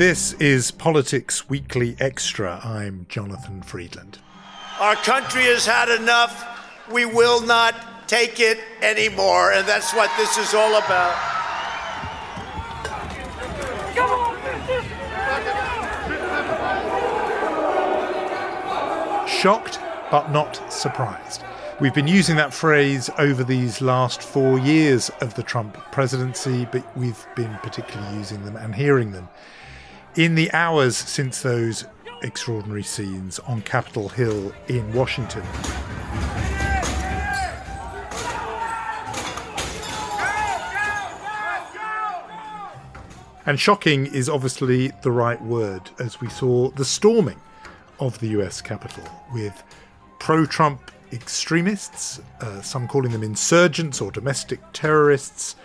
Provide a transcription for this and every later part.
This is Politics Weekly Extra. I'm Jonathan Freedland. Our country has had enough. We will not take it anymore. And that's what this is all about. Shocked, but not surprised. We've been using that phrase over these last four years of the Trump presidency, but we've been particularly using them and hearing them in the hours since those extraordinary scenes on Capitol Hill in Washington. And shocking is obviously the right word as we saw the storming of the US Capitol with pro Trump extremists, uh, some calling them insurgents or domestic terrorists,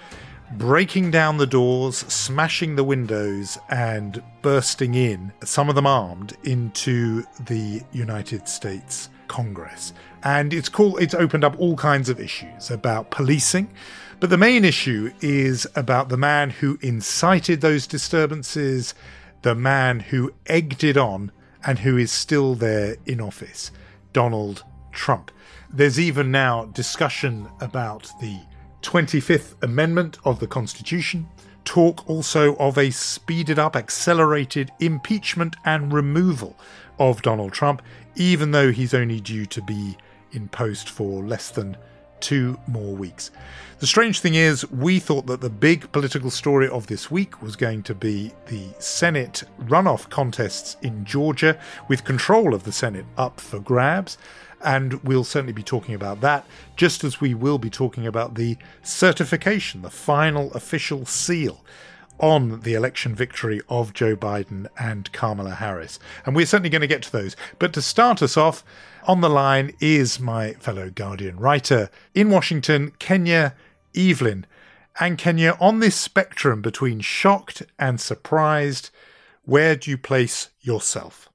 breaking down the doors, smashing the windows, and bursting in, some of them armed, into the United States Congress. And it's cool, it's opened up all kinds of issues about policing. But the main issue is about the man who incited those disturbances, the man who egged it on, and who is still there in office Donald Trump. There's even now discussion about the 25th Amendment of the Constitution, talk also of a speeded up, accelerated impeachment and removal of Donald Trump, even though he's only due to be in post for less than two more weeks. The strange thing is, we thought that the big political story of this week was going to be the Senate runoff contests in Georgia, with control of the Senate up for grabs and we'll certainly be talking about that, just as we will be talking about the certification, the final official seal on the election victory of Joe Biden and Kamala Harris. And we're certainly going to get to those. But to start us off, on the line is my fellow Guardian writer in Washington, Kenya Evelyn. And Kenya, on this spectrum between shocked and surprised, where do you place yourself?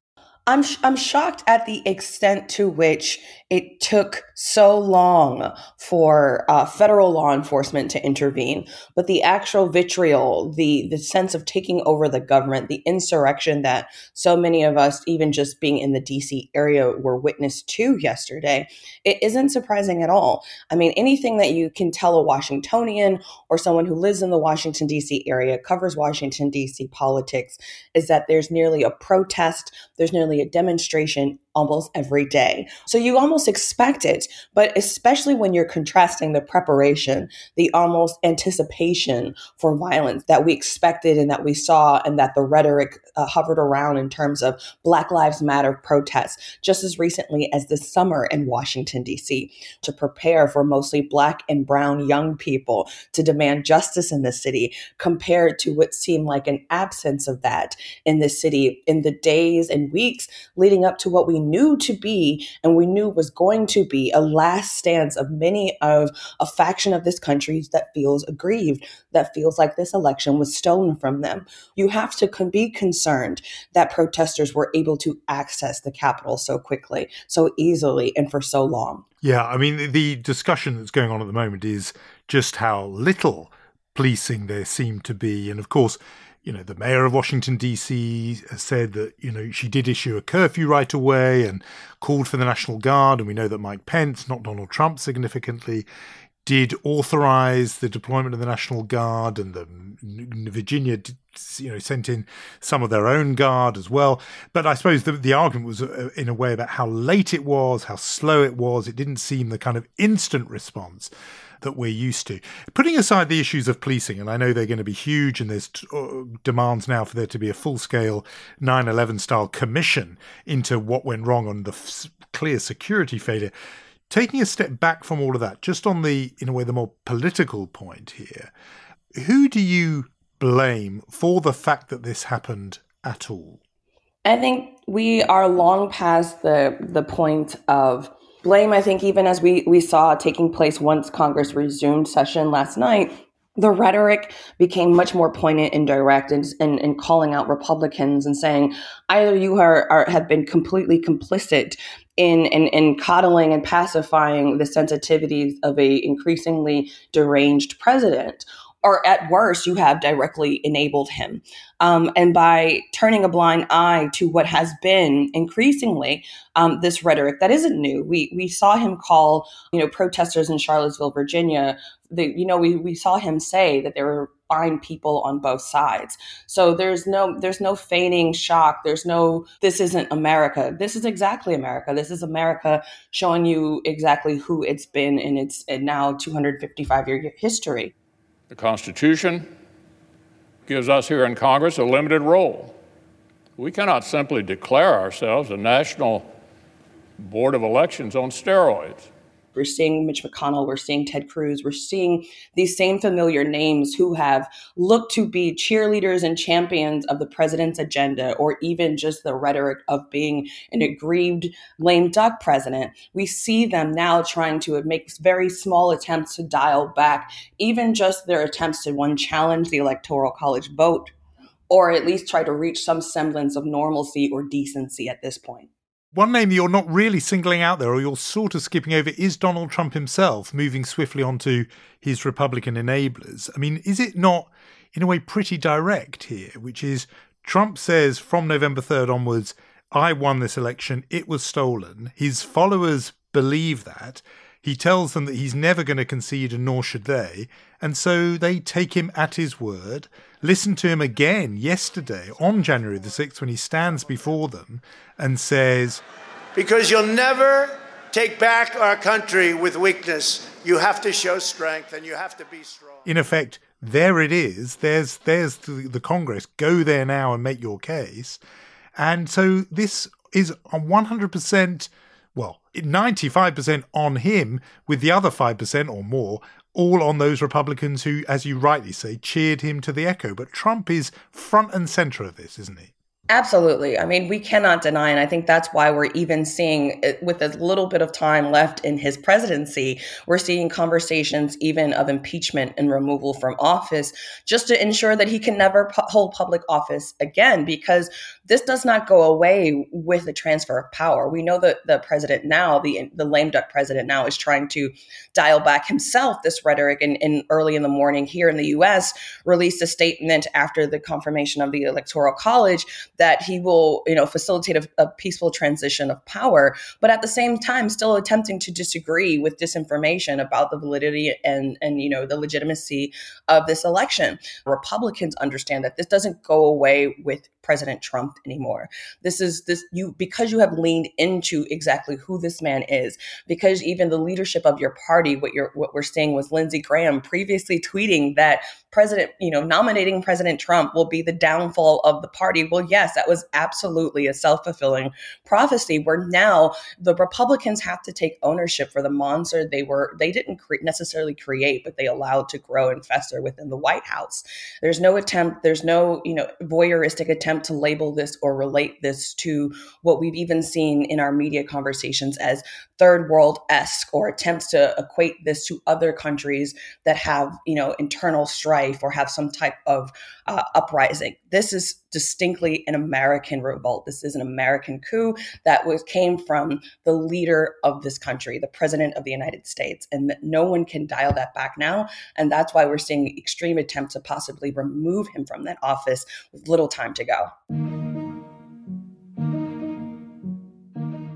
I'm sh- I'm shocked at the extent to which it took so long for uh, federal law enforcement to intervene, but the actual vitriol, the the sense of taking over the government, the insurrection that so many of us, even just being in the D.C. area, were witness to yesterday, it isn't surprising at all. I mean, anything that you can tell a Washingtonian or someone who lives in the Washington D.C. area, covers Washington D.C. politics, is that there's nearly a protest, there's nearly a demonstration almost every day. So you almost expect it, but especially when you're contrasting the preparation, the almost anticipation for violence that we expected and that we saw, and that the rhetoric uh, hovered around in terms of Black Lives Matter protests just as recently as this summer in Washington, D.C., to prepare for mostly Black and Brown young people to demand justice in the city, compared to what seemed like an absence of that in the city in the days and weeks leading up to what we knew to be and we knew was going to be a last stance of many of a faction of this country that feels aggrieved, that feels like this election was stolen from them. You have to con- be concerned that protesters were able to access the Capitol so quickly, so easily, and for so long. Yeah, I mean, the discussion that's going on at the moment is just how little policing there seemed to be. And of course, you know, the mayor of Washington, D.C. said that, you know, she did issue a curfew right away and called for the National Guard. And we know that Mike Pence, not Donald Trump significantly, did authorize the deployment of the National Guard and the Virginia, you know, sent in some of their own guard as well. But I suppose the, the argument was, uh, in a way, about how late it was, how slow it was. It didn't seem the kind of instant response that we're used to. Putting aside the issues of policing, and I know they're going to be huge, and there's t- uh, demands now for there to be a full scale 9 11 style commission into what went wrong on the f- clear security failure taking a step back from all of that, just on the, in a way, the more political point here, who do you blame for the fact that this happened at all? I think we are long past the the point of blame. I think even as we we saw taking place once Congress resumed session last night, the rhetoric became much more poignant and direct and, and, and calling out Republicans and saying either you are, are have been completely complicit in, in, in coddling and pacifying the sensitivities of a increasingly deranged president or at worst, you have directly enabled him. Um, and by turning a blind eye to what has been increasingly um, this rhetoric that isn't new, we we saw him call you know protesters in Charlottesville, Virginia. The, you know we we saw him say that there were fine people on both sides. So there's no there's no feigning shock. There's no this isn't America. This is exactly America. This is America showing you exactly who it's been in its now 255 year history. The Constitution gives us here in Congress a limited role. We cannot simply declare ourselves a national board of elections on steroids. We're seeing Mitch McConnell, we're seeing Ted Cruz, we're seeing these same familiar names who have looked to be cheerleaders and champions of the president's agenda, or even just the rhetoric of being an aggrieved lame duck president. We see them now trying to make very small attempts to dial back, even just their attempts to one challenge the electoral college vote, or at least try to reach some semblance of normalcy or decency at this point. One name you're not really singling out there, or you're sort of skipping over, is Donald Trump himself, moving swiftly onto his Republican enablers. I mean, is it not, in a way, pretty direct here, which is Trump says from November 3rd onwards, I won this election, it was stolen. His followers believe that. He tells them that he's never going to concede, and nor should they. And so they take him at his word. Listen to him again yesterday on January the 6th when he stands before them and says, Because you'll never take back our country with weakness. You have to show strength and you have to be strong. In effect, there it is. There's there's the, the Congress. Go there now and make your case. And so this is a 100% well, 95% on him, with the other 5% or more all on those Republicans who, as you rightly say, cheered him to the echo. But Trump is front and center of this, isn't he? Absolutely. I mean, we cannot deny, and I think that's why we're even seeing, uh, with a little bit of time left in his presidency, we're seeing conversations even of impeachment and removal from office just to ensure that he can never pu- hold public office again, because this does not go away with the transfer of power. We know that the president now, the, the lame duck president now, is trying to dial back himself this rhetoric. And, early in the morning here in the US, released a statement after the confirmation of the Electoral College that he will, you know, facilitate a, a, peaceful transition of power, but at the same time, still attempting to disagree with disinformation about the validity and and you know the legitimacy of this election. Republicans understand that this doesn't go away with President Trump anymore. This is this you because you have leaned into exactly who this man is, because even the leadership of your party, what you're what we're seeing was Lindsey Graham previously tweeting that President, you know, nominating President Trump will be the downfall of the party. Well, yes, that was absolutely a self-fulfilling prophecy where now the Republicans have to take ownership for the monster they were they didn't cre- necessarily create, but they allowed to grow and fester within the White House. There's no attempt, there's no, you know, voyeuristic attempt to label this or relate this to what we've even seen in our media conversations as third world esque or attempts to equate this to other countries that have, you know, internal strife or have some type of uh, uprising. This is distinctly an American revolt. This is an American coup that was came from the leader of this country, the president of the United States, and that no one can dial that back now. And that's why we're seeing extreme attempts to possibly remove him from that office with little time to go.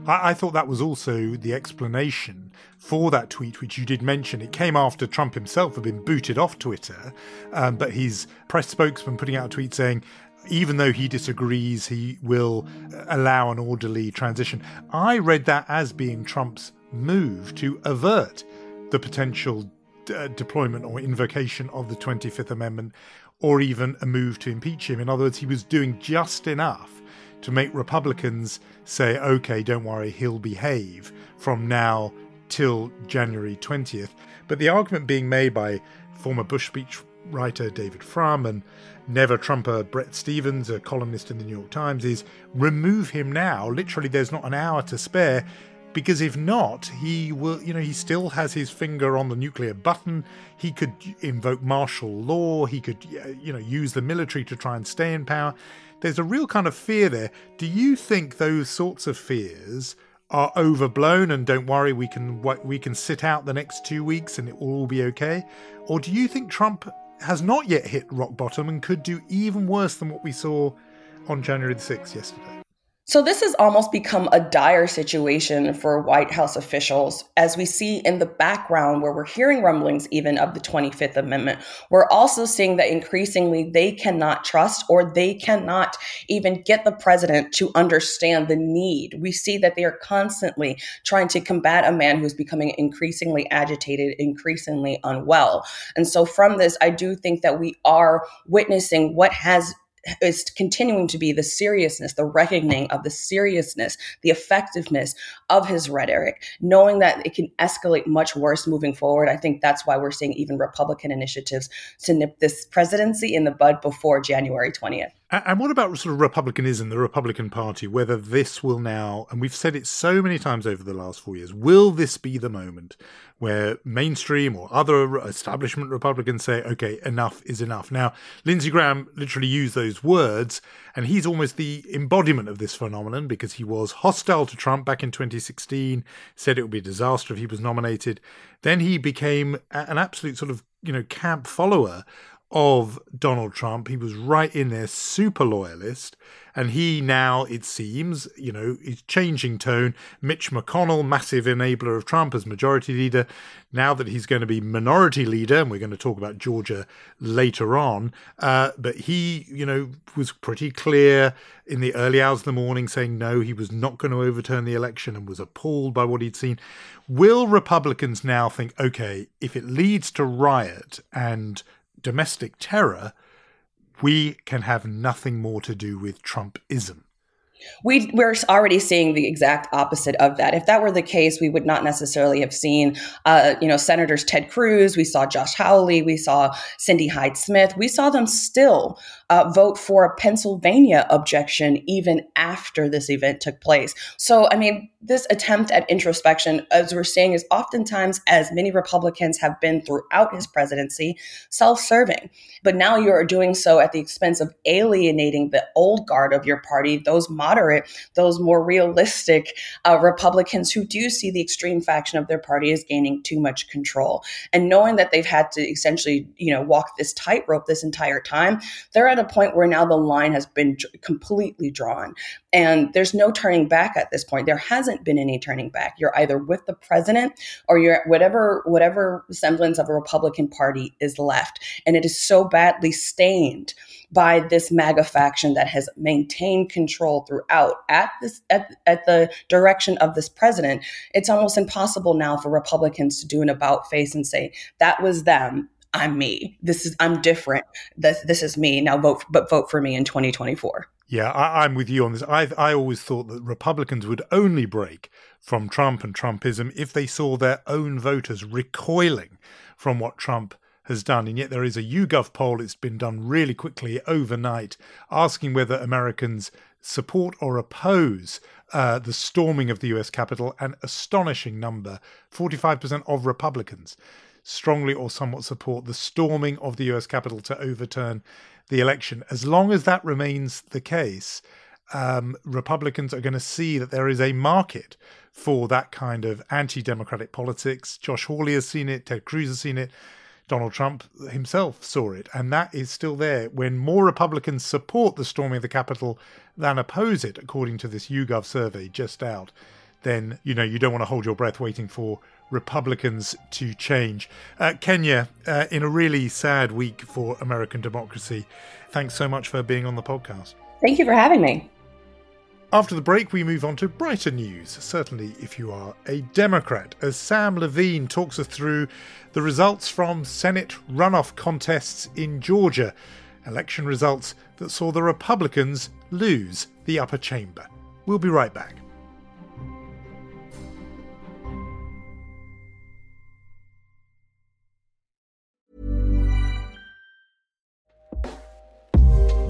I, thought that was also the explanation for that tweet, which you did mention. It came after Trump himself had been booted off Twitter, um, but his press spokesman putting out a tweet saying, even though he disagrees, he will allow an orderly transition. I read that as being Trump's move to avert the potential uh, deployment or invocation of the 25th Amendment, or even a move to impeach him. In other words, he was doing just enough to make Republicans say, okay, don't worry, he'll behave from now till January 20th. But the argument being made by former Bush speech writer David Frum and never Trumper Bret Stephens, a columnist in the New York Times, is remove him now. Literally, there's not an hour to spare because if not, he will, you know, he still has his finger on the nuclear button. He could invoke martial law. He could, you know, use the military to try and stay in power. There's a real kind of fear there. Do you think those sorts of fears are overblown and don't worry, we can we can sit out the next two weeks and it will all be okay? Or do you think Trump has not yet hit rock bottom and could do even worse than what we saw on January the 6th yesterday? So, this has almost become a dire situation for White House officials, as we see in the background where we're hearing rumblings even of the 25th Amendment. We're also seeing that increasingly they cannot trust or they cannot even get the president to understand the need. We see that they are constantly trying to combat a man who's becoming increasingly agitated, increasingly unwell. And so, from this, I do think that we are witnessing what has is continuing to be the seriousness, the reckoning of the seriousness, the effectiveness of his rhetoric, knowing that it can escalate much worse moving forward. I think that's why we're seeing even Republican initiatives to nip this presidency in the bud before January 20th. And what about sort of republicanism, the Republican Party, whether this will now, and we've said it so many times over the last four years, will this be the moment where mainstream or other establishment Republicans say, okay, enough is enough? Now, Lindsey Graham literally used those words, and he's almost the embodiment of this phenomenon because he was hostile to Trump back in 2016, said it would be a disaster if he was nominated. Then he became an absolute sort of, you know, camp follower of Donald Trump. He was right in there, super loyalist. And he now, it seems, you know, is changing tone. Mitch McConnell, massive enabler of Trump as majority leader. Now that he's going to be minority leader, and we're going to talk about Georgia later on, uh, but he, you know, was pretty clear in the early hours of the morning saying no, he was not going to overturn the election and was appalled by what he'd seen. Will Republicans now think, okay, if it leads to riot and domestic terror, we can have nothing more to do with Trumpism. We, we're already seeing the exact opposite of that. If that were the case, we would not necessarily have seen, uh, you know, Senators Ted Cruz, we saw Josh Hawley, we saw Cindy Hyde Smith, we saw them still uh, vote for a Pennsylvania objection even after this event took place. So, I mean, this attempt at introspection, as we're seeing, is oftentimes, as many Republicans have been throughout his presidency, self serving. But now you are doing so at the expense of alienating the old guard of your party, those moderate, those more realistic uh, Republicans who do see the extreme faction of their party as gaining too much control. And knowing that they've had to essentially, you know, walk this tightrope this entire time, they're at a point where now the line has been completely drawn. And there's no turning back at this point. There hasn't been any turning back. You're either with the president or you're whatever whatever semblance of a Republican Party is left. And it is so badly stained by this MAGA faction that has maintained control throughout at this at, at the direction of this president. It's almost impossible now for Republicans to do an about face and say that was them I'm me. This is I'm different. This this is me. Now vote, but vote for me in 2024. Yeah, I, am with you on this. I I always thought that Republicans would only break from Trump and Trumpism if they saw their own voters recoiling from what Trump has done. And yet there is a YouGov poll, it's been done really quickly overnight, asking whether Americans support or oppose uh, the storming of the US Capitol. An astonishing number 45% of Republicans strongly or somewhat support the storming of the US Capitol to overturn the election. As long as that remains the case, um, Republicans are going to see that there is a market for that kind of anti democratic politics. Josh Hawley has seen it, Ted Cruz has seen it, Donald Trump himself saw it, and that is still there. When more Republicans support the storming of the Capitol than oppose it, according to this YouGov survey just out, then you know you don't want to hold your breath waiting for Republicans to change. Uh, Kenya, uh, in a really sad week for American democracy, thanks so much for being on the podcast. Thank you for having me. After the break, we move on to brighter news, certainly if you are a Democrat, as Sam Levine talks us through the results from Senate runoff contests in Georgia, election results that saw the Republicans lose the upper chamber. We'll be right back.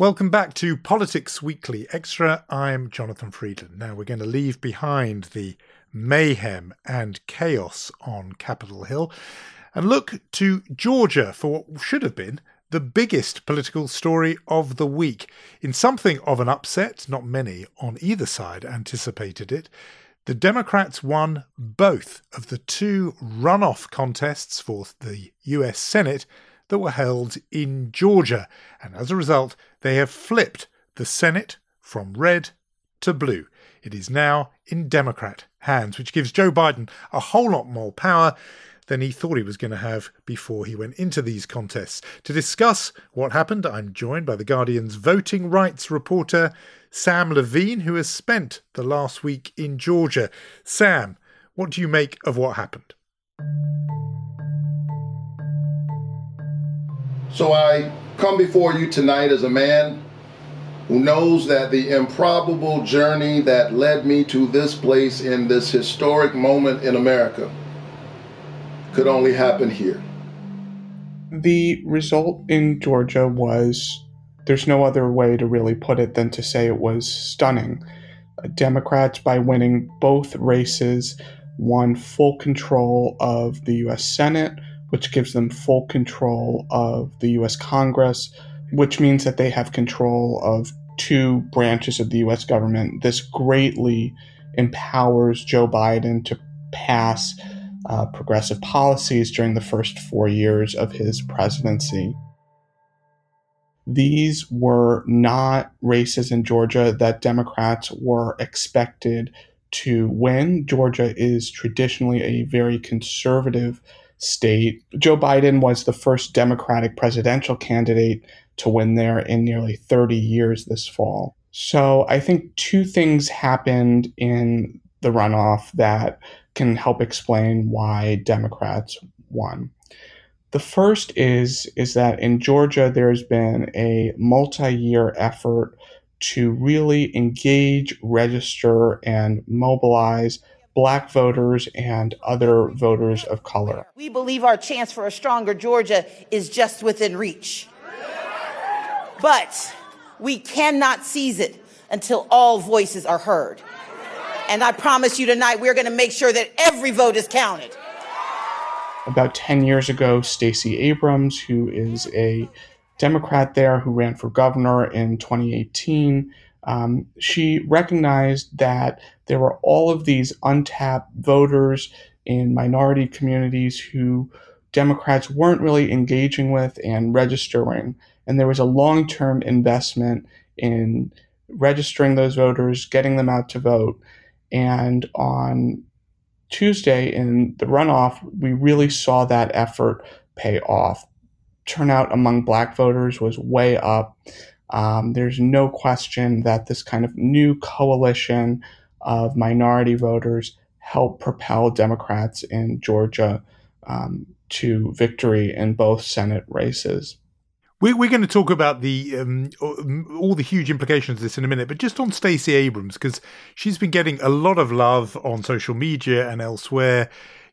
Welcome back to Politics Weekly Extra. I'm Jonathan Freedland. Now we're going to leave behind the mayhem and chaos on Capitol Hill and look to Georgia for what should have been the biggest political story of the week. In something of an upset, not many on either side anticipated it, the Democrats won both of the two runoff contests for the US Senate that were held in Georgia, and as a result, they have flipped the Senate from red to blue. It is now in Democrat hands, which gives Joe Biden a whole lot more power than he thought he was going to have before he went into these contests. To discuss what happened, I'm joined by The Guardian's voting rights reporter, Sam Levine, who has spent the last week in Georgia. Sam, what do you make of what happened? So I come before you tonight as a man who knows that the improbable journey that led me to this place in this historic moment in America could only happen here. The result in Georgia was there's no other way to really put it than to say it was stunning. Democrats, by winning both races, won full control of the U.S. Senate, which gives them full control of the U.S. Congress, which means that they have control of two branches of the U.S. government. This greatly empowers Joe Biden to pass uh, progressive policies during the first four years of his presidency. These were not races in Georgia that Democrats were expected to win. Georgia is traditionally a very conservative state. Joe Biden was the first Democratic presidential candidate to win there in nearly 30 years this fall. So I think two things happened in the runoff that can help explain why Democrats won. The first is is that in Georgia there's been a multi-year effort to really engage, register, and mobilize black voters and other voters of color. We believe our chance for a stronger Georgia is just within reach. But we cannot seize it until all voices are heard. And I promise you tonight, we're going to make sure that every vote is counted. About 10 years ago, Stacey Abrams, who is a Democrat there who ran for governor in 2018, um, she recognized that there were all of these untapped voters in minority communities who Democrats weren't really engaging with and registering. And there was a long term investment in registering those voters, getting them out to vote. And on Tuesday in the runoff, we really saw that effort pay off. Turnout among black voters was way up. Um, there's no question that this kind of new coalition of minority voters helped propel Democrats in Georgia um, to victory in both Senate races. We're, going to talk about the um, all the huge implications of this in a minute, but just on Stacey Abrams because she's been getting a lot of love on social media and elsewhere.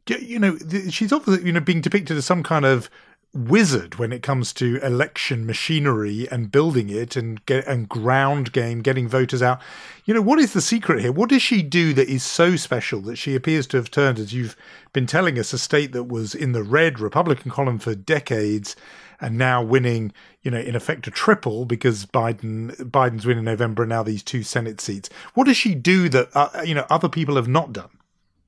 You know, she's obviously you know being depicted as some kind of wizard when it comes to election machinery and building it and get and ground game getting voters out. You know what is the secret here? What does she do that is so special that she appears to have turned as you've been telling us a state that was in the red republican column for decades and now winning you know in effect a triple because biden biden's winning in november and now these two senate seats. What does she do that uh, you know other people have not done?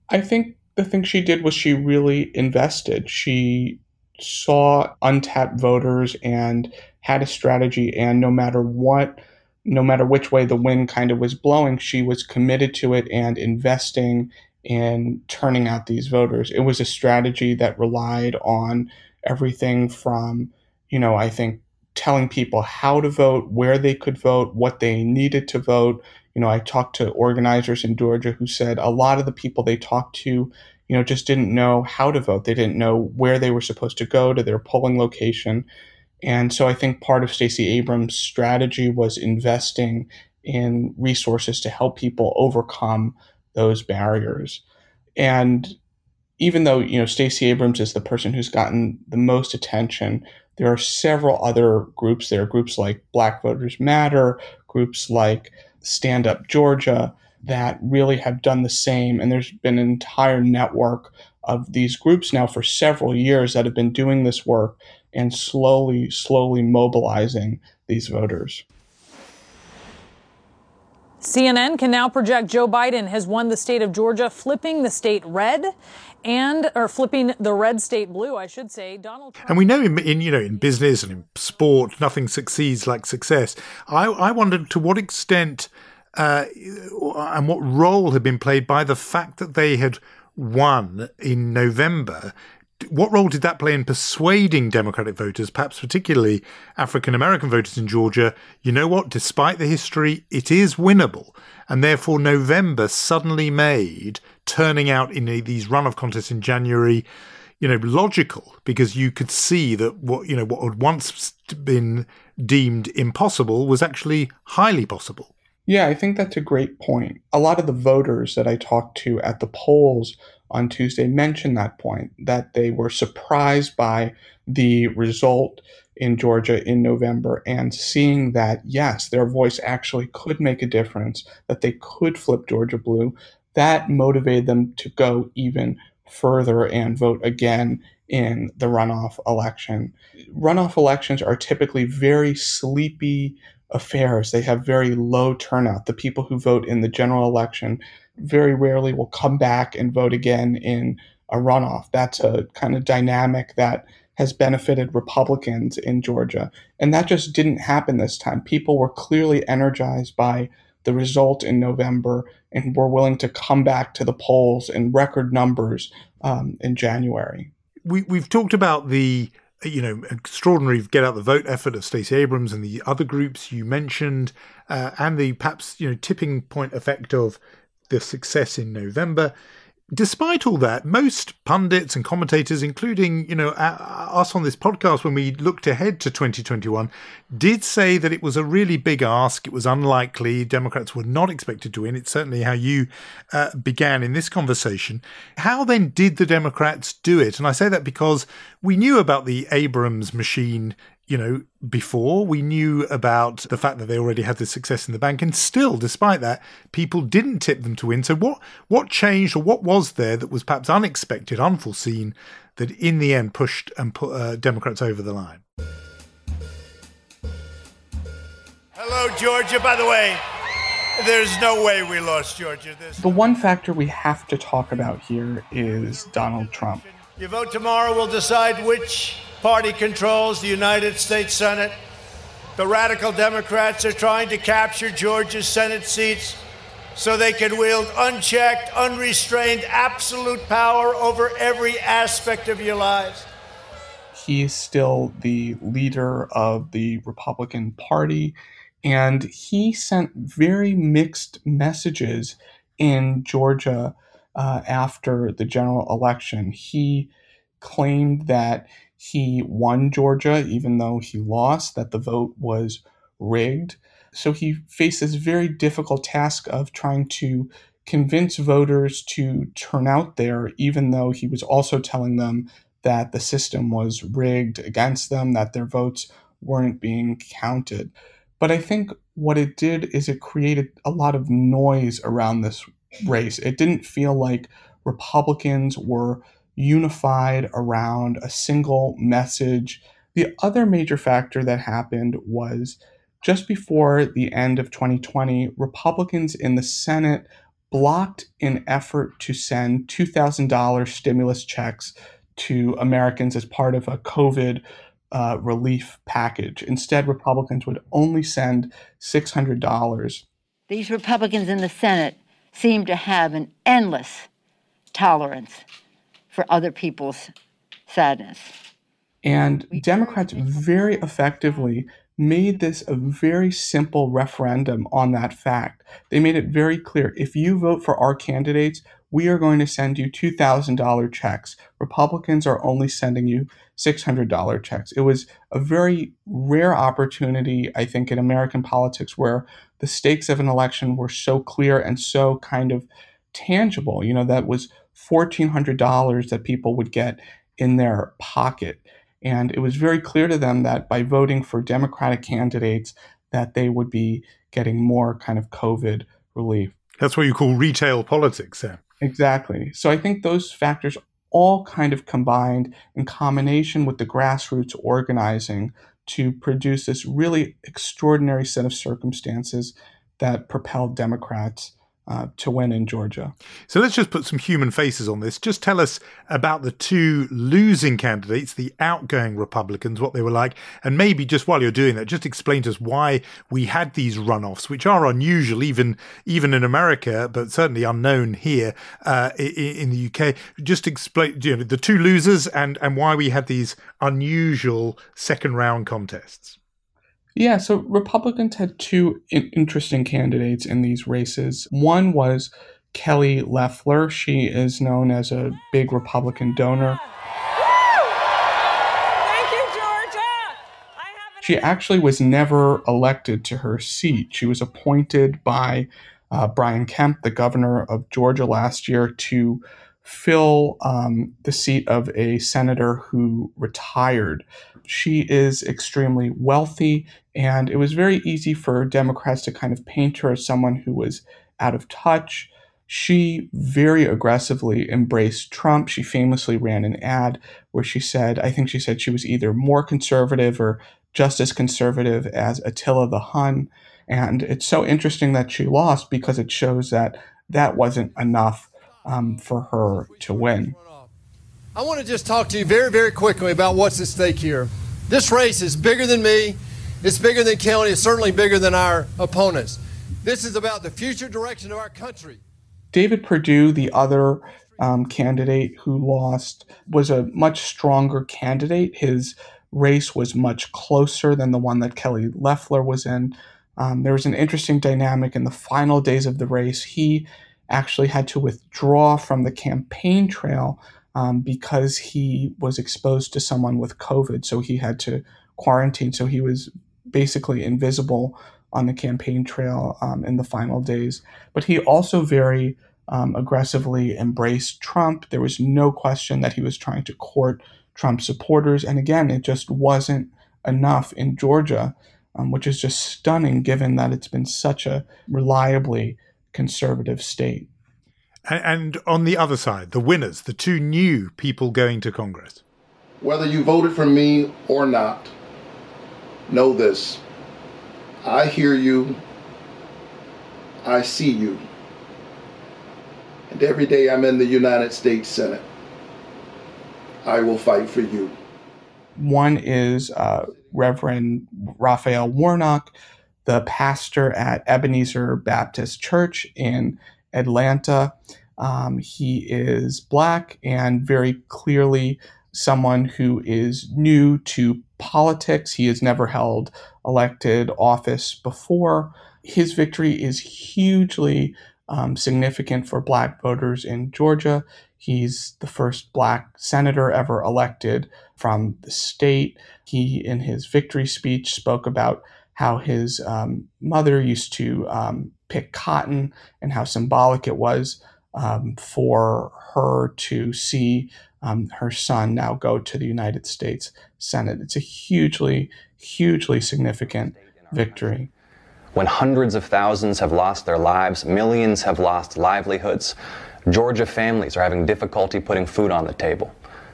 I think the thing she did was she really invested. She saw untapped voters and had a strategy and no matter what no matter which way the wind kind of was blowing she was committed to it and investing in turning out these voters. It was a strategy that relied on everything from you know i think telling people how to vote where they could vote what they needed to vote. You know i talked to organizers in georgia who said a lot of the people they talked to you know, just didn't know how to vote. They didn't know where they were supposed to go to their polling location. And so I think part of Stacey Abrams' strategy was investing in resources to help people overcome those barriers. And even though, you know, Stacey Abrams is the person who's gotten the most attention, there are several other groups there, groups like Black Voters Matter, groups like Stand Up Georgia, that really have done the same. And there's been an entire network of these groups now for several years that have been doing this work and slowly, slowly mobilizing these voters. CNN can now project Joe Biden has won the state of Georgia, flipping the state red and or flipping the red state blue, I should say. Donald Trump. And we know in, in, you know in business and in sport, nothing succeeds like success. I, I wondered to what extent uh, and what role had been played by the fact that they had won in November. What role did that play in persuading Democratic voters, perhaps particularly African American voters in Georgia? You know what? Despite the history, it is winnable. And therefore, November suddenly made turning out in these runoff contests in January you know logical because you could see that what you know what had once been deemed impossible was actually highly possible yeah, I think that's a great point. A lot of the voters that I talked to at the polls on Tuesday mentioned that point that they were surprised by the result in Georgia in November and seeing that, yes, their voice actually could make a difference, that they could flip Georgia blue. That motivated them to go even further and vote again in the runoff election. Runoff elections are typically very sleepy affairs. They have very low turnout. The people who vote in the general election very rarely will come back and vote again in a runoff. That's a kind of dynamic that has benefited Republicans in Georgia. And that just didn't happen this time. People were clearly energized by the result in November and were willing to come back to the polls in record numbers um, in January. We, we've talked about the you know, extraordinary get out the vote effort of Stacey Abrams and the other groups you mentioned, uh, and the perhaps you know tipping point effect of the success in November. Despite all that, most pundits and commentators, including you know us on this podcast, when we looked ahead to 2021, did say that it was a really big ask. It was unlikely. Democrats were not expected to win. It's certainly how you uh, began in this conversation. How then did the Democrats do it? And I say that because we knew about the Abrams machine you know, before we knew about the fact that they already had the success in the bank, and still, despite that, people didn't tip them to win. So, what what changed, or what was there that was perhaps unexpected, unforeseen, that in the end pushed and put uh, Democrats over the line? Hello, Georgia. By the way, there's no way we lost Georgia. There's the one factor we have to talk about here is Donald Trump. Your vote tomorrow will decide which party controls the United States Senate. The radical Democrats are trying to capture Georgia's Senate seats so they can wield unchecked, unrestrained, absolute power over every aspect of your lives. He is still the leader of the Republican Party, and he sent very mixed messages in Georgia uh, after the general election. He claimed that he won Georgia, even though he lost, that the vote was rigged. So he faced this very difficult task of trying to convince voters to turn out there, even though he was also telling them that the system was rigged against them, that their votes weren't being counted. But I think what it did is it created a lot of noise around this race. It didn't feel like Republicans were unified around a single message. The other major factor that happened was just before the end of 2020, Republicans in the Senate blocked an effort to send $2,000 stimulus checks to Americans as part of a COVID uh, relief package. Instead, Republicans would only send $600. These Republicans in the Senate seem to have an endless tolerance for other people's sadness. And Democrats very effectively made this a very simple referendum on that fact. They made it very clear if you vote for our candidates, we are going to send you $2,000 checks. Republicans are only sending you $600 checks. It was a very rare opportunity, I think, in American politics where the stakes of an election were so clear and so kind of tangible. You know, that was $1,400 that people would get in their pocket. And it was very clear to them that by voting for Democratic candidates, that they would be getting more kind of COVID relief. That's what you call retail politics, Sam. Exactly. So I think those factors all kind of combined in combination with the grassroots organizing to produce this really extraordinary set of circumstances that propelled Democrats uh, to win in Georgia. So let's just put some human faces on this. Just tell us about the two losing candidates, the outgoing Republicans, what they were like, and maybe just while you're doing that, just explain to us why we had these runoffs, which are unusual even even in America, but certainly unknown here uh, in, in, the UK. Just explain you know, the two losers and and why we had these unusual second round contests. Yeah, so Republicans had two in- interesting candidates in these races. One was Kelly Loeffler. She is known as a big Republican donor. Thank you, Georgia. She actually was never elected to her seat. She was appointed by uh, Brian Kemp, the governor of Georgia last year, to fill um, the seat of a senator who retired. She is extremely wealthy, and it was very easy for Democrats to kind of paint her as someone who was out of touch. She very aggressively embraced Trump. She famously ran an ad where she said, I think she said she was either more conservative or just as conservative as Attila the Hun. And it's so interesting that she lost because it shows that that wasn't enough um, for her to win. I want to just talk to you very, very quickly about what's at stake here. This race is bigger than me. It's bigger than Kelly. It's certainly bigger than our opponents. This is about the future direction of our country. David Perdue, the other um, candidate who lost, was a much stronger candidate. His race was much closer than the one that Kelly Loeffler was in. Um, there was an interesting dynamic in the final days of the race. He actually had to withdraw from the campaign trail um, because he was exposed to someone with COVID. So he had to quarantine. So he was basically invisible on the campaign trail um, in the final days. But he also very um, aggressively embraced Trump. There was no question that he was trying to court Trump supporters. And again, it just wasn't enough in Georgia, um, which is just stunning given that it's been such a reliably conservative state. And on the other side, the winners, the two new people going to Congress. Whether you voted for me or not, know this. I hear you. I see you. And every day I'm in the United States Senate, I will fight for you. One is uh, Reverend Raphael Warnock, the pastor at Ebenezer Baptist Church in Atlanta. Um, he is black and very clearly someone who is new to politics. He has never held elected office before. His victory is hugely um, significant for black voters in Georgia. He's the first black senator ever elected from the state. He, in his victory speech, spoke about how his um, mother used to um, pick cotton and how symbolic it was um, for her to see um, her son now go to the United States Senate. It's a hugely, hugely significant victory. When hundreds of thousands have lost their lives, millions have lost livelihoods, Georgia families are having difficulty putting food on the table,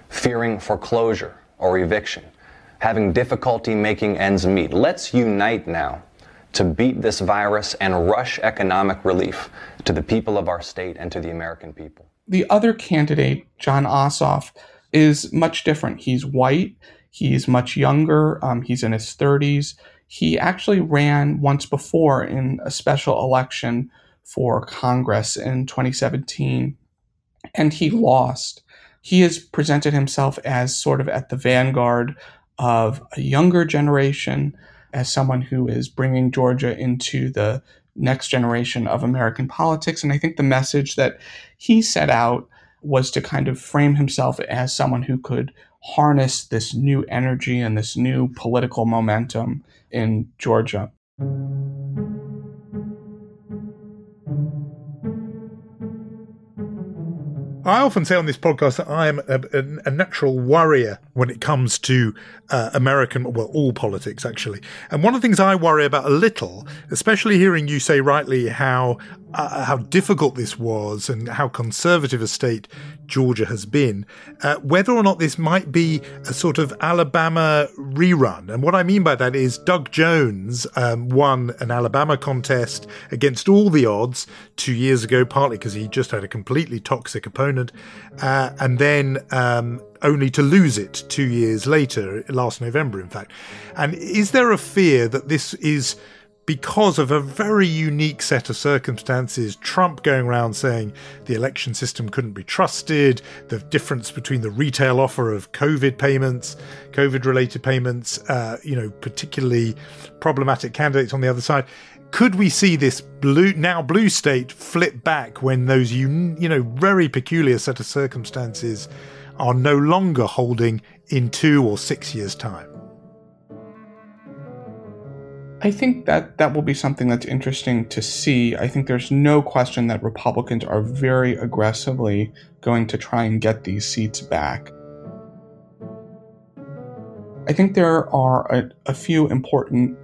fearing foreclosure or eviction, having difficulty making ends meet. Let's unite now to beat this virus and rush economic relief to the people of our state and to the American people. The other candidate, Jon Ossoff, is much different. He's white, he's much younger, um, he's in his 30s. He actually ran once before in a special election for Congress in 2017, and he lost. He has presented himself as sort of at the vanguard of a younger generation, as someone who is bringing Georgia into the next generation of American politics. And I think the message that he set out was to kind of frame himself as someone who could harness this new energy and this new political momentum in Georgia. I often say on this podcast that I am a, a, a natural worrier when it comes to uh, American, well, all politics actually. And one of the things I worry about a little, especially hearing you say rightly how uh, how difficult this was and how conservative a state Georgia has been, uh, whether or not this might be a sort of Alabama rerun. And what I mean by that is Doug Jones um, won an Alabama contest against all the odds two years ago, partly because he just had a completely toxic opponent, uh, and then um, only to lose it two years later, last November, in fact. And is there a fear that this is because of a very unique set of circumstances. Trump going around saying the election system couldn't be trusted, the difference between the retail offer of COVID payments, COVID related payments, uh, you know, particularly problematic candidates on the other side. Could we see this blue now blue state flip back when those you know very peculiar set of circumstances are no longer holding in two or six years' time? I think that that will be something that's interesting to see. I think there's no question that Republicans are very aggressively going to try and get these seats back. I think there are a, a few important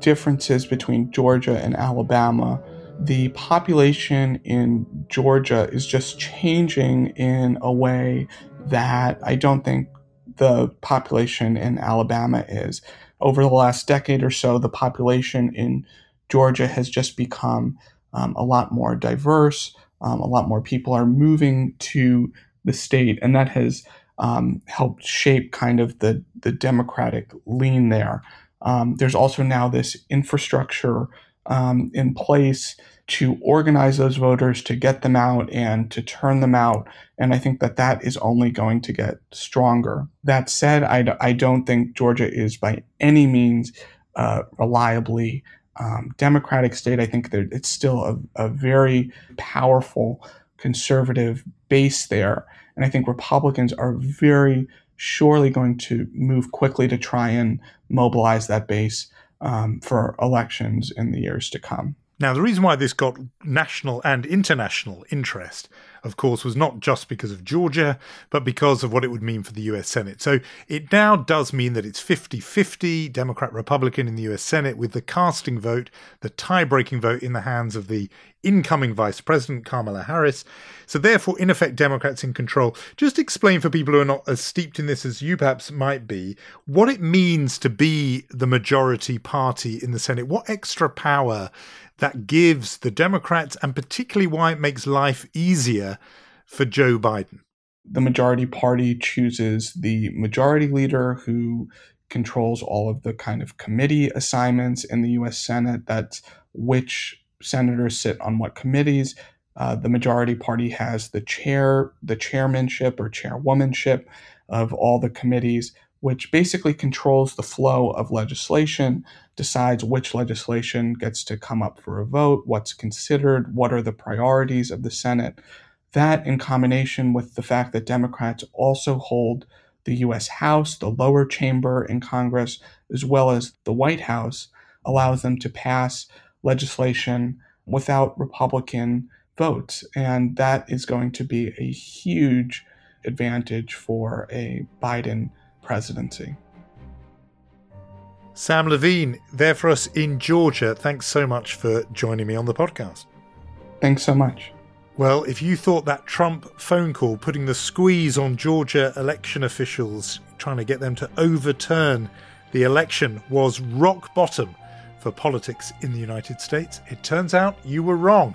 differences between Georgia and Alabama. The population in Georgia is just changing in a way that I don't think the population in Alabama is over the last decade or so, the population in Georgia has just become um, a lot more diverse. Um, a lot more people are moving to the state, and that has um, helped shape kind of the, the democratic lean there. Um, there's also now this infrastructure um, in place to organize those voters, to get them out, and to turn them out. And I think that that is only going to get stronger. That said, I d- I don't think Georgia is by any means uh, reliably um, Democratic state. I think that it's still a, a very powerful conservative base there. And I think Republicans are very surely going to move quickly to try and mobilize that base um, for elections in the years to come. Now, the reason why this got national and international interest, of course, was not just because of Georgia, but because of what it would mean for the US Senate. So it now does mean that it's 50 50 Democrat Republican in the US Senate, with the casting vote, the tie breaking vote in the hands of the incoming Vice President, Kamala Harris. So, therefore, in effect, Democrats in control. Just explain for people who are not as steeped in this as you perhaps might be what it means to be the majority party in the Senate. What extra power that gives the Democrats, and particularly why it makes life easier for Joe Biden. The majority party chooses the majority leader who controls all of the kind of committee assignments in the US Senate. That's which senators sit on what committees. Uh, the majority party has the chair, the chairmanship or chairwomanship of all the committees which basically controls the flow of legislation, decides which legislation gets to come up for a vote, what's considered, what are the priorities of the Senate. That, in combination with the fact that Democrats also hold the US House, the lower chamber in Congress, as well as the White House, allows them to pass legislation without Republican votes. And that is going to be a huge advantage for a Biden presidency. Sam Levine, there for us in Georgia. Thanks so much for joining me on the podcast. Thanks so much. Well, if you thought that Trump phone call putting the squeeze on Georgia election officials, trying to get them to overturn the election, was rock bottom for politics in the United States, it turns out you were wrong.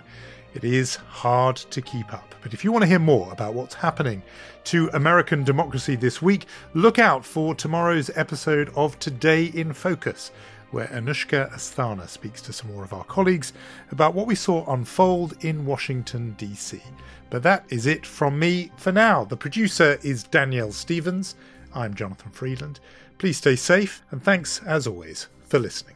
It is hard to keep up. But if you want to hear more about what's happening to American democracy this week, look out for tomorrow's episode of Today in Focus where Anushka Asthana speaks to some more of our colleagues about what we saw unfold in Washington, D.C. But that is it from me for now. The producer is Danielle Stevens. I'm Jonathan Freedland. Please stay safe, and thanks, as always, for listening.